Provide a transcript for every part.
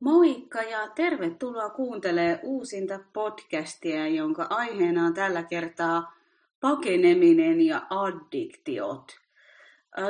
Moikka ja tervetuloa kuuntelemaan uusinta podcastia, jonka aiheena on tällä kertaa pakeneminen ja addiktiot.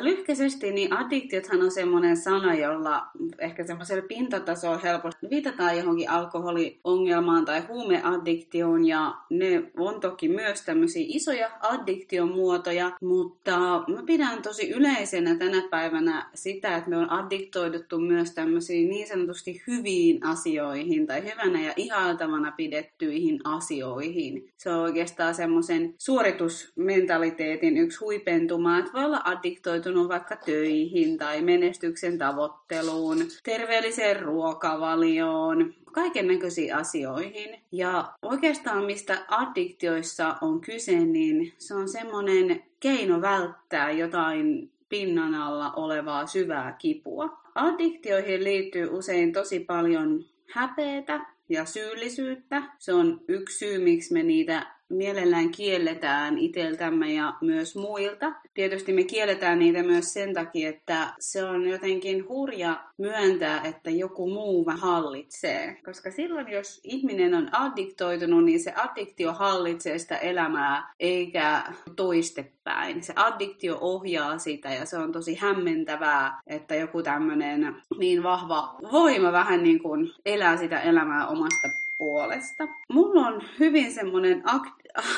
Lyhkäisesti, niin addiktiothan on semmoinen sana, jolla ehkä semmoisella pintatasolla helposti viitataan johonkin alkoholiongelmaan tai huumeaddiktioon, ja ne on toki myös tämmöisiä isoja addiktion muotoja, mutta mä pidän tosi yleisenä tänä päivänä sitä, että me on addiktoiduttu myös tämmöisiin niin sanotusti hyviin asioihin tai hyvänä ja ihailtavana pidettyihin asioihin. Se on oikeastaan semmoisen suoritusmentaliteetin yksi huipentuma, että voi olla addiktoitunut orientoitunut vaikka töihin tai menestyksen tavoitteluun, terveelliseen ruokavalioon, kaiken näköisiin asioihin. Ja oikeastaan mistä addiktioissa on kyse, niin se on semmoinen keino välttää jotain pinnan alla olevaa syvää kipua. Addiktioihin liittyy usein tosi paljon häpeetä ja syyllisyyttä. Se on yksi syy, miksi me niitä mielellään kielletään iteltämme ja myös muilta. Tietysti me kielletään niitä myös sen takia, että se on jotenkin hurja myöntää, että joku muu hallitsee. Koska silloin, jos ihminen on addiktoitunut, niin se addiktio hallitsee sitä elämää eikä toistepäin. Se addiktio ohjaa sitä ja se on tosi hämmentävää, että joku tämmöinen niin vahva voima vähän niin kuin elää sitä elämää omasta puolesta. Mulla on hyvin semmoinen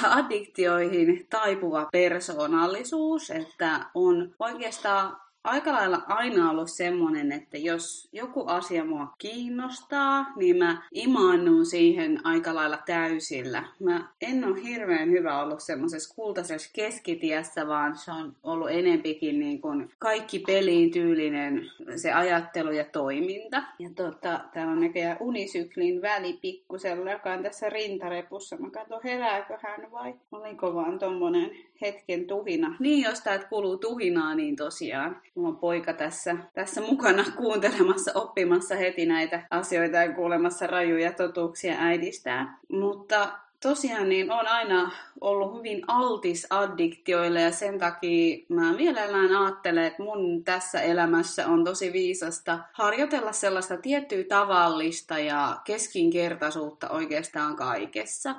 addiktioihin taipuva persoonallisuus, että on oikeastaan aika lailla aina ollut semmoinen, että jos joku asia mua kiinnostaa, niin mä imaannun siihen aika lailla täysillä. Mä en ole hirveän hyvä ollut semmoisessa kultaisessa keskitiessä, vaan se on ollut enempikin niin kuin kaikki peliin tyylinen se ajattelu ja toiminta. Ja tota, täällä on näköjään unisyklin väli pikkusella, joka on tässä rintarepussa. Mä katson, herääkö hän vai oliko vaan tommonen hetken tuhina. Niin, jos täältä kuuluu tuhinaa, niin tosiaan mulla on poika tässä, tässä mukana kuuntelemassa, oppimassa heti näitä asioita ja kuulemassa rajuja totuuksia äidistään. Mutta tosiaan niin on aina ollut hyvin altis addiktioille ja sen takia mä mielellään ajattelen, että mun tässä elämässä on tosi viisasta harjoitella sellaista tiettyä tavallista ja keskinkertaisuutta oikeastaan kaikessa.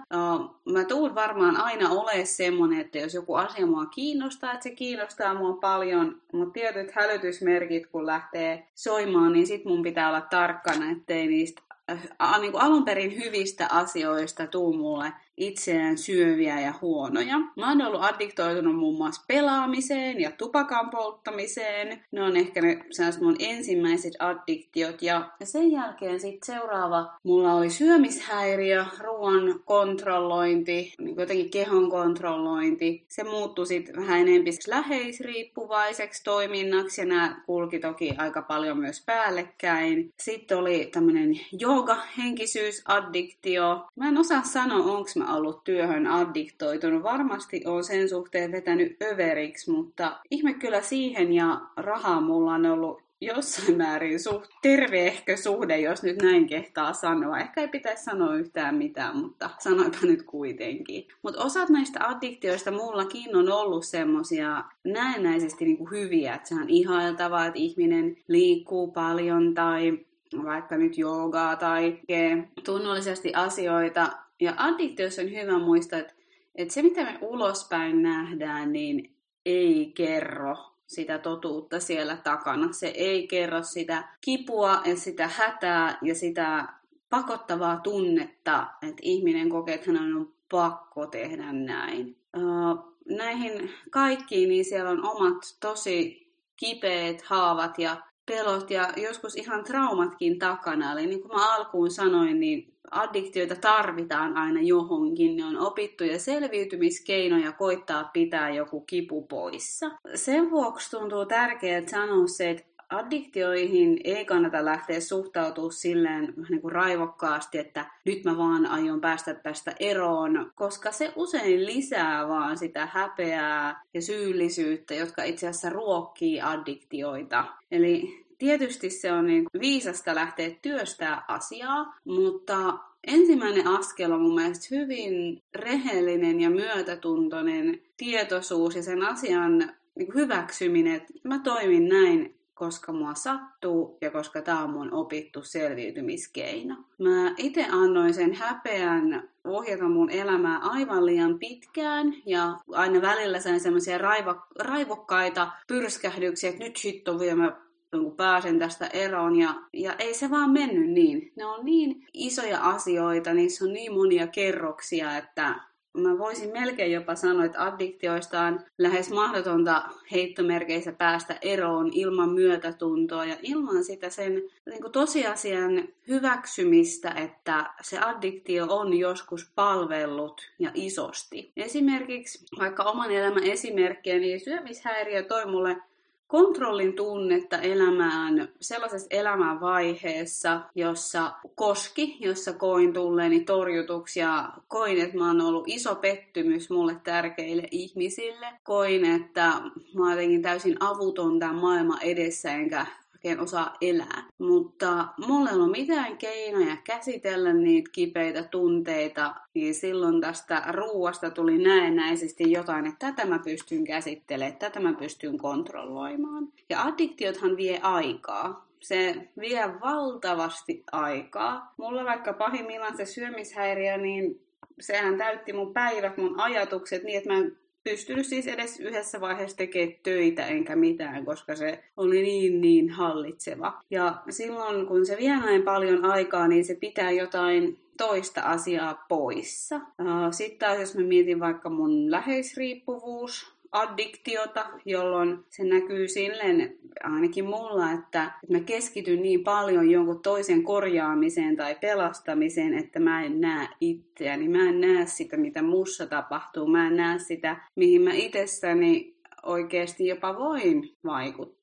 Mä tuun varmaan aina ole semmonen, että jos joku asia mua kiinnostaa, että se kiinnostaa mua paljon, mutta tietyt hälytysmerkit kun lähtee soimaan, niin sit mun pitää olla tarkkana, ettei niistä niin kuin alun perin hyvistä asioista tuu mulle itseään syöviä ja huonoja. Mä oon ollut addiktoitunut muun muassa pelaamiseen ja tupakan polttamiseen. Ne on ehkä ne mun ensimmäiset addiktiot. Ja sen jälkeen sitten seuraava mulla oli syömishäiriö, ruoan kontrollointi, niin jotenkin kehon kontrollointi. Se muuttui sitten vähän enemmän läheisriippuvaiseksi toiminnaksi ja nämä kulki toki aika paljon myös päällekkäin. Sitten oli tämmöinen yoga, henkisyys, addiktio. Mä en osaa sanoa, onko mä ollut työhön addiktoitunut. Varmasti on sen suhteen vetänyt överiksi, mutta ihme kyllä siihen ja rahaa mulla on ollut jossain määrin suht terveehkö suhde, jos nyt näin kehtaa sanoa. Ehkä ei pitäisi sanoa yhtään mitään, mutta sanoipa nyt kuitenkin. Mutta osat näistä addiktioista mullakin on ollut semmosia näennäisesti niinku hyviä, että se on ihailtavaa, että ihminen liikkuu paljon tai vaikka nyt joogaa tai tunnollisesti asioita, ja addiktiossa on hyvä muistaa, että, että se mitä me ulospäin nähdään, niin ei kerro sitä totuutta siellä takana. Se ei kerro sitä kipua ja sitä hätää ja sitä pakottavaa tunnetta, että ihminen kokee, että hän on pakko tehdä näin. Näihin kaikkiin niin siellä on omat tosi kipeät haavat ja pelot ja joskus ihan traumatkin takana. Eli niin kuin mä alkuun sanoin, niin addiktioita tarvitaan aina johonkin. Ne on opittuja selviytymiskeinoja koittaa pitää joku kipu poissa. Sen vuoksi tuntuu tärkeää sanoa se, että addiktioihin ei kannata lähteä suhtautumaan silleen niin kuin raivokkaasti, että nyt mä vaan aion päästä tästä eroon, koska se usein lisää vaan sitä häpeää ja syyllisyyttä, jotka itse asiassa ruokkii addiktioita. Eli tietysti se on niin viisasta lähteä työstää asiaa, mutta ensimmäinen askel on mun mielestä hyvin rehellinen ja myötätuntoinen tietoisuus ja sen asian niin hyväksyminen, että mä toimin näin, koska mua sattuu ja koska tämä on mun opittu selviytymiskeino. Mä itse annoin sen häpeän ohjata mun elämää aivan liian pitkään ja aina välillä sain semmoisia raivo, raivokkaita pyrskähdyksiä, että nyt hitto vielä mä kun pääsen tästä eroon ja, ja ei se vaan mennyt niin. Ne on niin isoja asioita, niissä on niin monia kerroksia, että mä voisin melkein jopa sanoa, että addiktioista on lähes mahdotonta heittomerkeissä päästä eroon ilman myötätuntoa ja ilman sitä sen niin kuin tosiasian hyväksymistä, että se addiktio on joskus palvellut ja isosti. Esimerkiksi vaikka oman elämän esimerkkiä, niin syömishäiriö toi mulle kontrollin tunnetta elämään sellaisessa elämänvaiheessa, jossa koski, jossa koin tulleeni torjutuksi ja koin, että mä oon ollut iso pettymys mulle tärkeille ihmisille. Koin, että mä oon jotenkin täysin avuton tämän maailman edessä enkä oikein osaa elää. Mutta mulla ei ollut mitään keinoja käsitellä niitä kipeitä tunteita, niin silloin tästä ruuasta tuli näennäisesti jotain, että tätä mä pystyn käsittelemään, tätä mä pystyn kontrolloimaan. Ja addiktiothan vie aikaa se vie valtavasti aikaa. Mulla vaikka pahimmillaan se syömishäiriö, niin sehän täytti mun päivät, mun ajatukset niin, että mä en pystynyt siis edes yhdessä vaiheessa tekemään töitä enkä mitään, koska se oli niin niin hallitseva. Ja silloin kun se vie näin paljon aikaa, niin se pitää jotain toista asiaa poissa. Sitten taas jos mä mietin vaikka mun läheisriippuvuus, addiktiota, jolloin se näkyy silleen ainakin mulla, että, mä keskityn niin paljon jonkun toisen korjaamiseen tai pelastamiseen, että mä en näe itseäni, mä en näe sitä, mitä mussa tapahtuu, mä en näe sitä, mihin mä itsessäni oikeasti jopa voin vaikuttaa.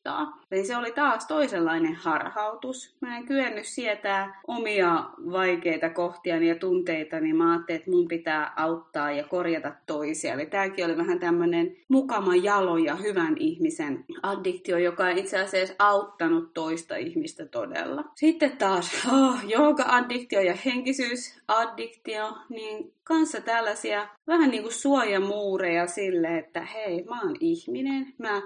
Eli se oli taas toisenlainen harhautus. Mä en kyennyt sietää omia vaikeita kohtiani ja tunteita, niin mä ajattelin, että mun pitää auttaa ja korjata toisia. Eli tämäkin oli vähän tämmöinen mukama jalo ja hyvän ihmisen addiktio, joka ei itse asiassa auttanut toista ihmistä todella. Sitten taas oh, jooga-addiktio ja henkisyysaddiktio, niin kanssa tällaisia vähän niin kuin suojamuureja sille, että hei, mä oon ihminen, mä,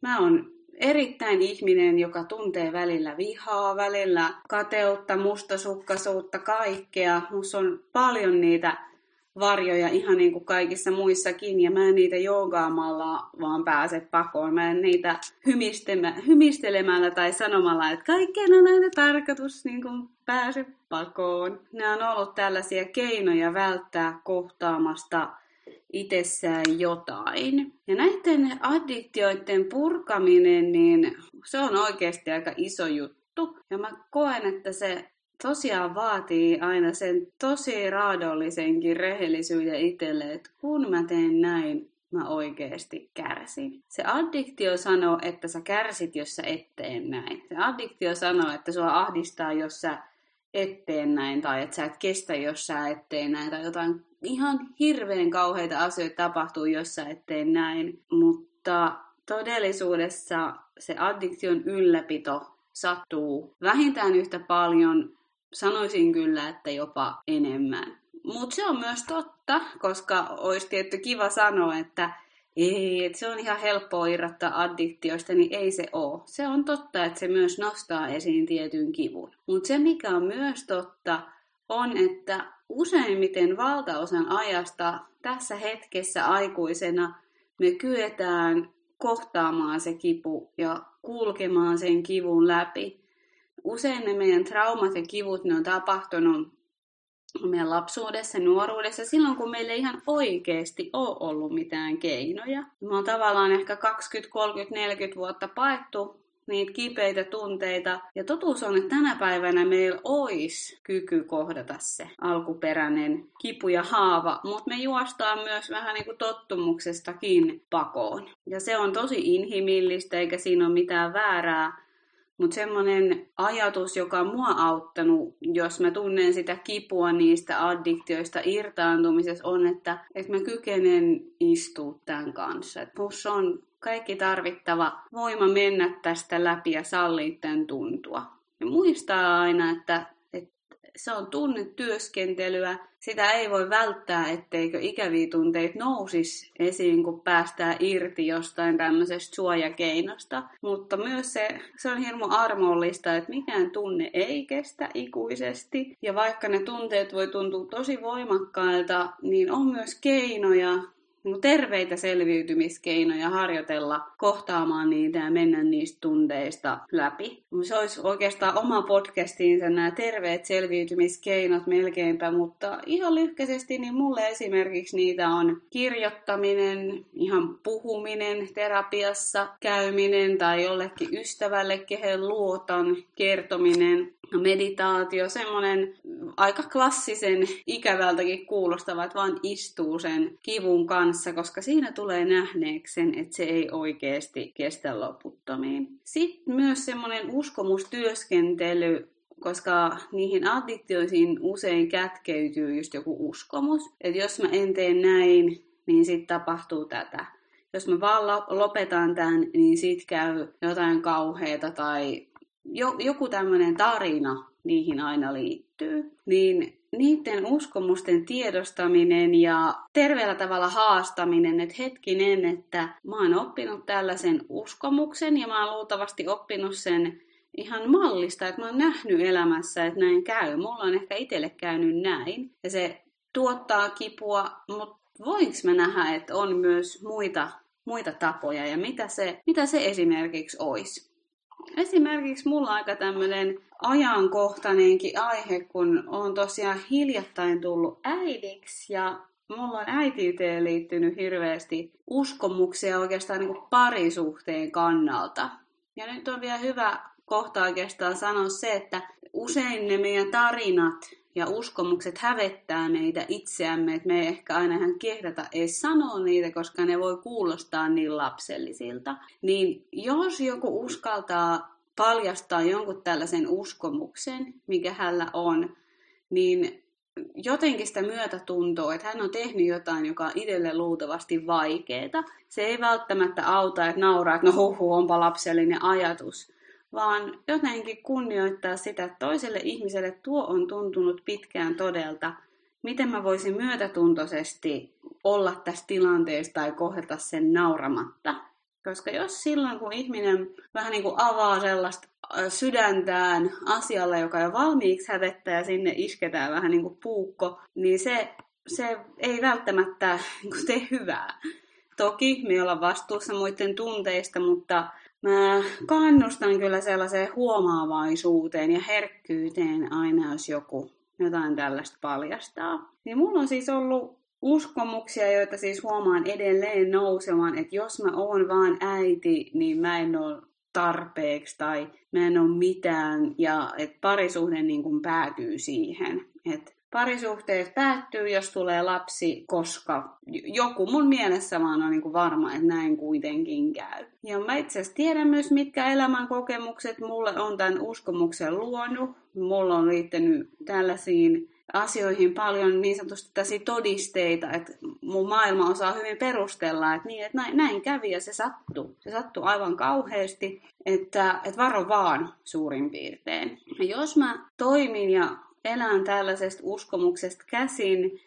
mä oon erittäin ihminen, joka tuntee välillä vihaa, välillä kateutta, mustasukkaisuutta, kaikkea. Musta on paljon niitä varjoja ihan niin kuin kaikissa muissakin, ja mä en niitä joogaamalla vaan pääse pakoon. Mä en niitä hymistelemällä tai sanomalla, että kaikkeen on aina tarkoitus niin kuin pääse pakoon. Nämä on ollut tällaisia keinoja välttää kohtaamasta itsessään jotain. Ja näiden addiktioiden purkaminen, niin se on oikeasti aika iso juttu. Ja mä koen, että se tosiaan vaatii aina sen tosi raadollisenkin rehellisyyden itselle, että kun mä teen näin, mä oikeasti kärsin. Se addiktio sanoo, että sä kärsit, jos sä et tee näin. Se addiktio sanoo, että sua ahdistaa, jos sä et tee näin, tai että sä et kestä, jos sä et tee näin, tai jotain ihan hirveän kauheita asioita tapahtuu, jos sä et tee näin. Mutta todellisuudessa se addiktion ylläpito sattuu vähintään yhtä paljon, sanoisin kyllä, että jopa enemmän. Mutta se on myös totta, koska olisi tietty kiva sanoa, että ei, että se on ihan helppoa irrottaa addiktioista, niin ei se ole. Se on totta, että se myös nostaa esiin tietyn kivun. Mutta se, mikä on myös totta, on, että useimmiten valtaosan ajasta tässä hetkessä aikuisena me kyetään kohtaamaan se kipu ja kulkemaan sen kivun läpi. Usein ne meidän traumat ja kivut, ne on tapahtunut meidän lapsuudessa, nuoruudessa, silloin kun meillä ei ihan oikeasti ole ollut mitään keinoja. Me on tavallaan ehkä 20, 30, 40 vuotta paettu niitä kipeitä tunteita. Ja totuus on, että tänä päivänä meillä olisi kyky kohdata se alkuperäinen kipu ja haava, mutta me juostaan myös vähän niin kuin tottumuksestakin pakoon. Ja se on tosi inhimillistä, eikä siinä ole mitään väärää, mutta semmoinen ajatus, joka on mua auttanut, jos mä tunnen sitä kipua niistä addiktioista irtaantumisessa, on, että, että mä kykenen istua tämän kanssa. Et on kaikki tarvittava voima mennä tästä läpi ja sallia tämän tuntua. Ja muistaa aina, että se on tunnetyöskentelyä. Sitä ei voi välttää, etteikö ikäviä tunteita nousisi esiin, kun päästään irti jostain tämmöisestä suojakeinosta. Mutta myös se, se on hirmu armollista, että mikään tunne ei kestä ikuisesti. Ja vaikka ne tunteet voi tuntua tosi voimakkailta, niin on myös keinoja terveitä selviytymiskeinoja harjoitella kohtaamaan niitä ja mennä niistä tunteista läpi. Se olisi oikeastaan oma podcastinsa nämä terveet selviytymiskeinot melkeinpä, mutta ihan lyhkäisesti niin mulle esimerkiksi niitä on kirjoittaminen, ihan puhuminen terapiassa, käyminen tai jollekin ystävälle, kehen luotan, kertominen, meditaatio, semmoinen aika klassisen ikävältäkin kuulostava, että vaan istuu sen kivun kanssa, koska siinä tulee nähneeksi sen, että se ei oikeasti kestä loputtomiin. Sitten myös semmoinen uskomustyöskentely, koska niihin addiktioihin usein kätkeytyy just joku uskomus, että jos mä en tee näin, niin sitten tapahtuu tätä. Jos mä vaan lopetan tämän, niin sit käy jotain kauheata tai joku tämmöinen tarina niihin aina liittyy, niin niiden uskomusten tiedostaminen ja terveellä tavalla haastaminen, että hetkinen, että mä oon oppinut tällaisen uskomuksen ja mä oon luultavasti oppinut sen ihan mallista, että mä oon nähnyt elämässä, että näin käy. Mulla on ehkä itselle käynyt näin ja se tuottaa kipua, mutta voinko mä nähdä, että on myös muita, muita tapoja ja mitä se, mitä se esimerkiksi olisi? Esimerkiksi mulla aika tämmöinen ajankohtainenkin aihe, kun on tosiaan hiljattain tullut äidiksi ja mulla on äitiyteen liittynyt hirveästi uskomuksia oikeastaan niin parisuhteen kannalta. Ja nyt on vielä hyvä kohta oikeastaan sanoa se, että usein ne meidän tarinat ja uskomukset hävettää meitä itseämme, että me ei ehkä aina ihan kehdata edes sanoa niitä, koska ne voi kuulostaa niin lapsellisilta. Niin jos joku uskaltaa paljastaa jonkun tällaisen uskomuksen, mikä hänellä on, niin jotenkin sitä myötätuntoa, että hän on tehnyt jotain, joka on itselle luultavasti vaikeaa. Se ei välttämättä auta, että nauraa, että no huhu, onpa lapsellinen ajatus, vaan jotenkin kunnioittaa sitä, että toiselle ihmiselle tuo on tuntunut pitkään todelta, miten mä voisin myötätuntoisesti olla tässä tilanteessa tai kohdata sen nauramatta. Koska jos silloin, kun ihminen vähän niin kuin avaa sellaista sydäntään asialle, joka jo valmiiksi hävettää ja sinne isketään vähän niin kuin puukko, niin se, se ei välttämättä niin tee hyvää. Toki me ollaan vastuussa muiden tunteista, mutta mä kannustan kyllä sellaiseen huomaavaisuuteen ja herkkyyteen aina, jos joku jotain tällaista paljastaa. Niin mulla on siis ollut uskomuksia, joita siis huomaan edelleen nousemaan, että jos mä oon vaan äiti, niin mä en ole tarpeeksi tai mä en ole mitään ja että parisuhde niin kuin päätyy siihen. Että parisuhteet päättyy, jos tulee lapsi, koska joku mun mielessä vaan on niin varma, että näin kuitenkin käy. Ja mä itse asiassa tiedän myös, mitkä elämän kokemukset mulle on tämän uskomuksen luonut. Mulla on liittynyt tällaisiin asioihin paljon niin sanotusti tällaisia todisteita, että mun maailma osaa hyvin perustella, että, niin, että näin, näin kävi ja se sattui. Se sattui aivan kauheasti, että, että varo vaan suurin piirtein. Ja jos mä toimin ja elän tällaisesta uskomuksesta käsin,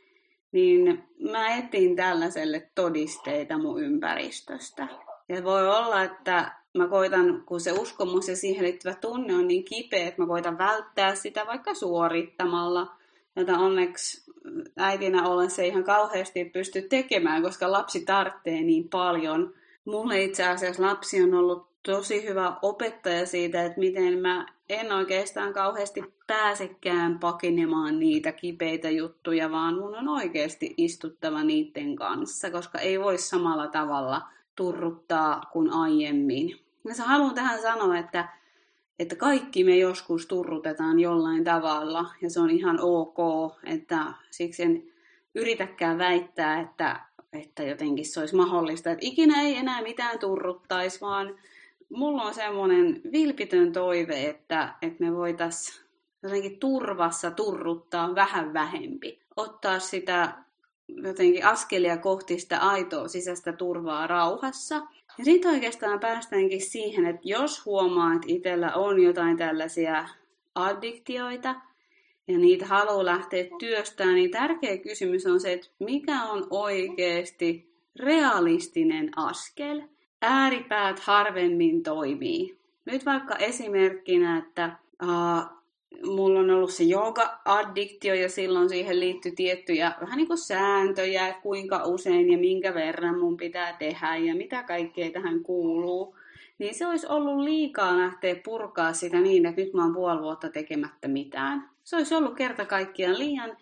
niin mä etin tällaiselle todisteita mun ympäristöstä. Ja voi olla, että mä koitan, kun se uskomus ja siihen liittyvä tunne on niin kipeä, että mä koitan välttää sitä vaikka suorittamalla – jota onneksi äitinä olen se ihan kauheasti pysty tekemään, koska lapsi tarvitsee niin paljon. Mulle itse asiassa lapsi on ollut tosi hyvä opettaja siitä, että miten mä en oikeastaan kauheasti pääsekään pakenemaan niitä kipeitä juttuja, vaan mun on oikeasti istuttava niiden kanssa, koska ei voi samalla tavalla turruttaa kuin aiemmin. Ja haluan tähän sanoa, että että kaikki me joskus turrutetaan jollain tavalla ja se on ihan ok, että siksi en yritäkään väittää, että, että jotenkin se olisi mahdollista, että ikinä ei enää mitään turruttaisi, vaan mulla on semmoinen vilpitön toive, että, että me voitaisiin jotenkin turvassa turruttaa vähän vähempi. Ottaa sitä jotenkin askelia kohti sitä aitoa sisäistä turvaa rauhassa – ja sitten oikeastaan päästäänkin siihen, että jos huomaa, että itsellä on jotain tällaisia addiktioita, ja niitä haluaa lähteä työstämään, niin tärkeä kysymys on se, että mikä on oikeasti realistinen askel. Ääripäät harvemmin toimii. Nyt vaikka esimerkkinä, että uh, mulla on ollut se jooga-addiktio ja silloin siihen liittyy tiettyjä vähän niin kuin sääntöjä, että kuinka usein ja minkä verran mun pitää tehdä ja mitä kaikkea tähän kuuluu. Niin se olisi ollut liikaa lähteä purkaa sitä niin, että nyt mä oon puoli vuotta tekemättä mitään. Se olisi ollut kerta kaikkiaan liian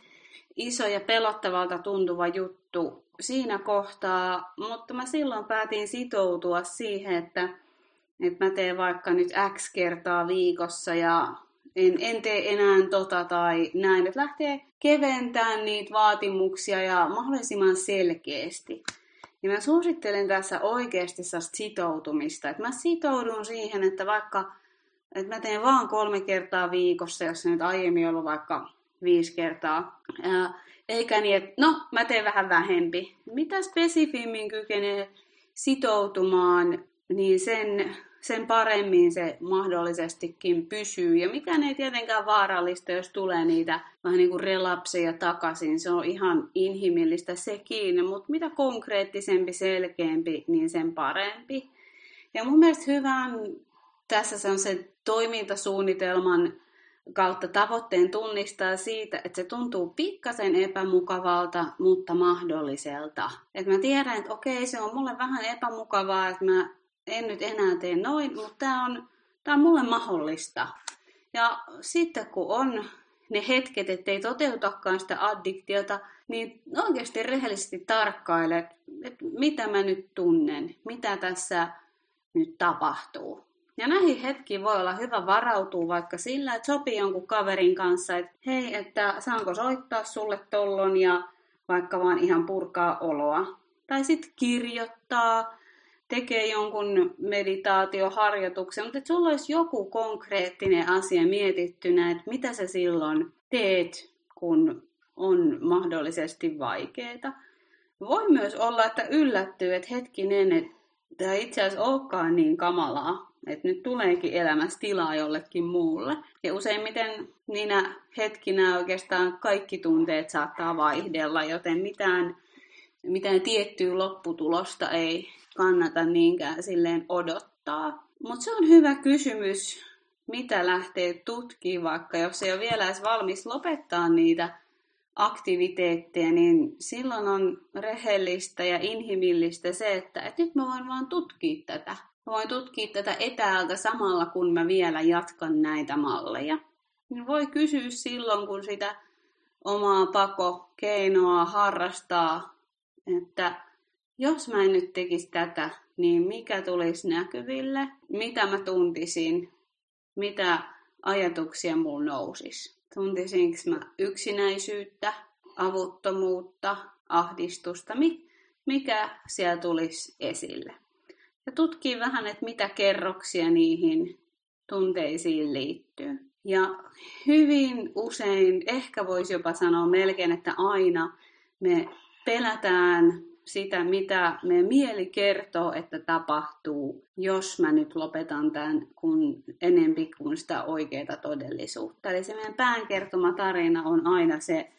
iso ja pelottavalta tuntuva juttu siinä kohtaa, mutta mä silloin päätin sitoutua siihen, että, että mä teen vaikka nyt X kertaa viikossa ja en, en tee enää tota tai näin, että lähtee keventämään niitä vaatimuksia ja mahdollisimman selkeästi. Ja mä suosittelen tässä oikeasti sitoutumista, että mä sitoudun siihen, että vaikka että mä teen vaan kolme kertaa viikossa, jos se nyt aiemmin ollut vaikka viisi kertaa, eikä niin, että no, mä teen vähän vähempi. Mitä spesifimmin kykenee sitoutumaan, niin sen sen paremmin se mahdollisestikin pysyy. Ja mikään ei tietenkään vaarallista, jos tulee niitä vähän niin kuin relapseja takaisin. Se on ihan inhimillistä sekin, mutta mitä konkreettisempi, selkeämpi, niin sen parempi. Ja mun mielestä hyvän tässä se on se toimintasuunnitelman kautta tavoitteen tunnistaa siitä, että se tuntuu pikkasen epämukavalta, mutta mahdolliselta. Että mä tiedän, että okei, se on mulle vähän epämukavaa, että mä en nyt enää tee noin, mutta tämä on, tää on mulle mahdollista. Ja sitten kun on ne hetket, ettei toteutakaan sitä addiktiota, niin oikeasti rehellisesti tarkkaile, että mitä mä nyt tunnen, mitä tässä nyt tapahtuu. Ja näihin hetkiin voi olla hyvä varautua vaikka sillä, että sopii jonkun kaverin kanssa, että hei, että saanko soittaa sulle tollon ja vaikka vaan ihan purkaa oloa. Tai sitten kirjoittaa tekee jonkun meditaatioharjoituksen, mutta että sulla olisi joku konkreettinen asia mietittynä, että mitä sä silloin teet, kun on mahdollisesti vaikeaa. Voi myös olla, että yllättyy, että hetkinen, että tämä itse asiassa olekaan niin kamalaa, että nyt tuleekin elämässä tilaa jollekin muulle. Ja useimmiten niinä hetkinä oikeastaan kaikki tunteet saattaa vaihdella, joten mitään, mitään tiettyä lopputulosta ei kannata niinkään silleen odottaa. Mutta se on hyvä kysymys, mitä lähtee tutkimaan, vaikka jos ei ole vielä edes valmis lopettaa niitä aktiviteetteja, niin silloin on rehellistä ja inhimillistä se, että, että nyt mä voin vaan tutkia tätä. Mä voin tutkia tätä etäältä samalla, kun mä vielä jatkan näitä malleja. Niin voi kysyä silloin, kun sitä omaa pakokeinoa harrastaa, että jos mä en nyt tekisi tätä, niin mikä tulisi näkyville, mitä mä tuntisin, mitä ajatuksia mulla nousisi. Tuntisinko mä yksinäisyyttä, avuttomuutta, ahdistusta, mikä siellä tulisi esille. Ja tutkii vähän, että mitä kerroksia niihin tunteisiin liittyy. Ja hyvin usein, ehkä voisi jopa sanoa melkein, että aina me pelätään sitä, mitä meidän mieli kertoo, että tapahtuu, jos mä nyt lopetan tämän kun enempi kuin sitä oikeaa todellisuutta. Eli se meidän pään kertoma tarina on aina se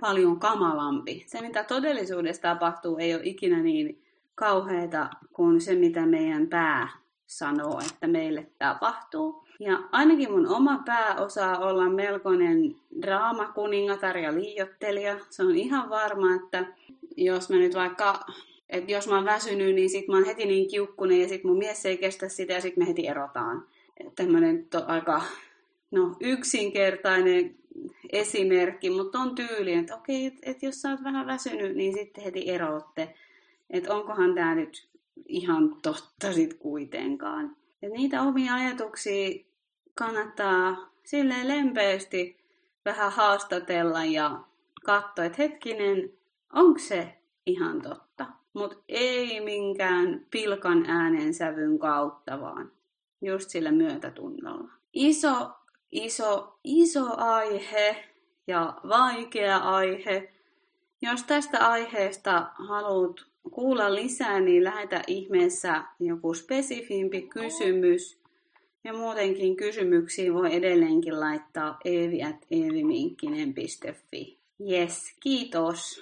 paljon kamalampi. Se, mitä todellisuudessa tapahtuu, ei ole ikinä niin kauheita kuin se, mitä meidän pää sanoo, että meille tapahtuu. Ja ainakin mun oma pää osaa olla melkoinen draamakuningatar ja liiottelija. Se on ihan varma, että jos mä nyt vaikka, että jos mä oon väsynyt, niin sit mä oon heti niin kiukkunen ja sit mun mies ei kestä sitä ja sit me heti erotaan. Tämmönen to, aika no, yksinkertainen esimerkki, mutta on tyyli, että okei, että et jos sä oot vähän väsynyt, niin sitten heti eroatte. Että onkohan tämä nyt ihan totta sit kuitenkaan. Et niitä omia ajatuksia kannattaa silleen lempeästi vähän haastatella ja katsoa, että hetkinen, onko se ihan totta? Mutta ei minkään pilkan äänensävyn kautta, vaan just sillä myötätunnolla. Iso, iso, iso aihe ja vaikea aihe. Jos tästä aiheesta haluat kuulla lisää, niin lähetä ihmeessä joku spesifimpi kysymys. Ja muutenkin kysymyksiä voi edelleenkin laittaa eevi at Yes, kiitos.